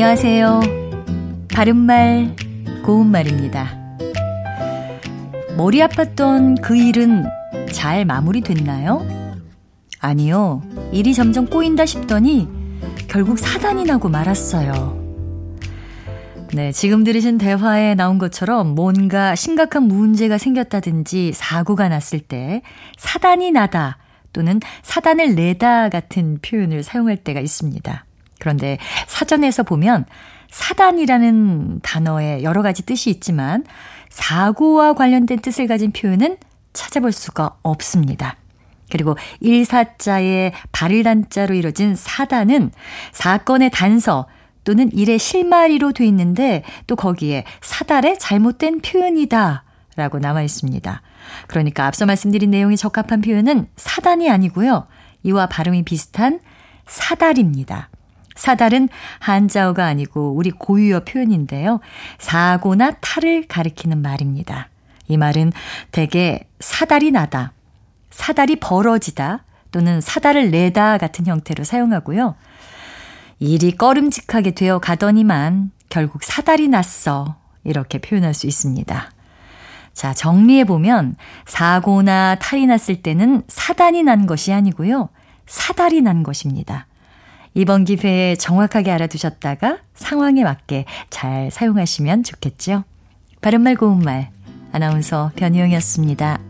안녕하세요. 바른말, 고운말입니다. 머리 아팠던 그 일은 잘 마무리됐나요? 아니요. 일이 점점 꼬인다 싶더니 결국 사단이 나고 말았어요. 네, 지금 들으신 대화에 나온 것처럼 뭔가 심각한 문제가 생겼다든지 사고가 났을 때 사단이 나다 또는 사단을 내다 같은 표현을 사용할 때가 있습니다. 그런데 사전에서 보면 사단이라는 단어에 여러 가지 뜻이 있지만 사고와 관련된 뜻을 가진 표현은 찾아볼 수가 없습니다. 그리고 일사자의 발일단자로 이루어진 사단은 사건의 단서 또는 일의 실마리로 돼 있는데 또 거기에 사달의 잘못된 표현이다 라고 나와 있습니다. 그러니까 앞서 말씀드린 내용이 적합한 표현은 사단이 아니고요. 이와 발음이 비슷한 사달입니다. 사달은 한자어가 아니고 우리 고유어 표현인데요. 사고나 탈을 가리키는 말입니다. 이 말은 대개 사달이 나다, 사달이 벌어지다 또는 사달을 내다 같은 형태로 사용하고요. 일이 꺼름직하게 되어 가더니만 결국 사달이 났어. 이렇게 표현할 수 있습니다. 자, 정리해보면 사고나 탈이 났을 때는 사단이 난 것이 아니고요. 사달이 난 것입니다. 이번 기회에 정확하게 알아두셨다가 상황에 맞게 잘 사용하시면 좋겠죠. 바른말 고운말 아나운서 변희영이었습니다.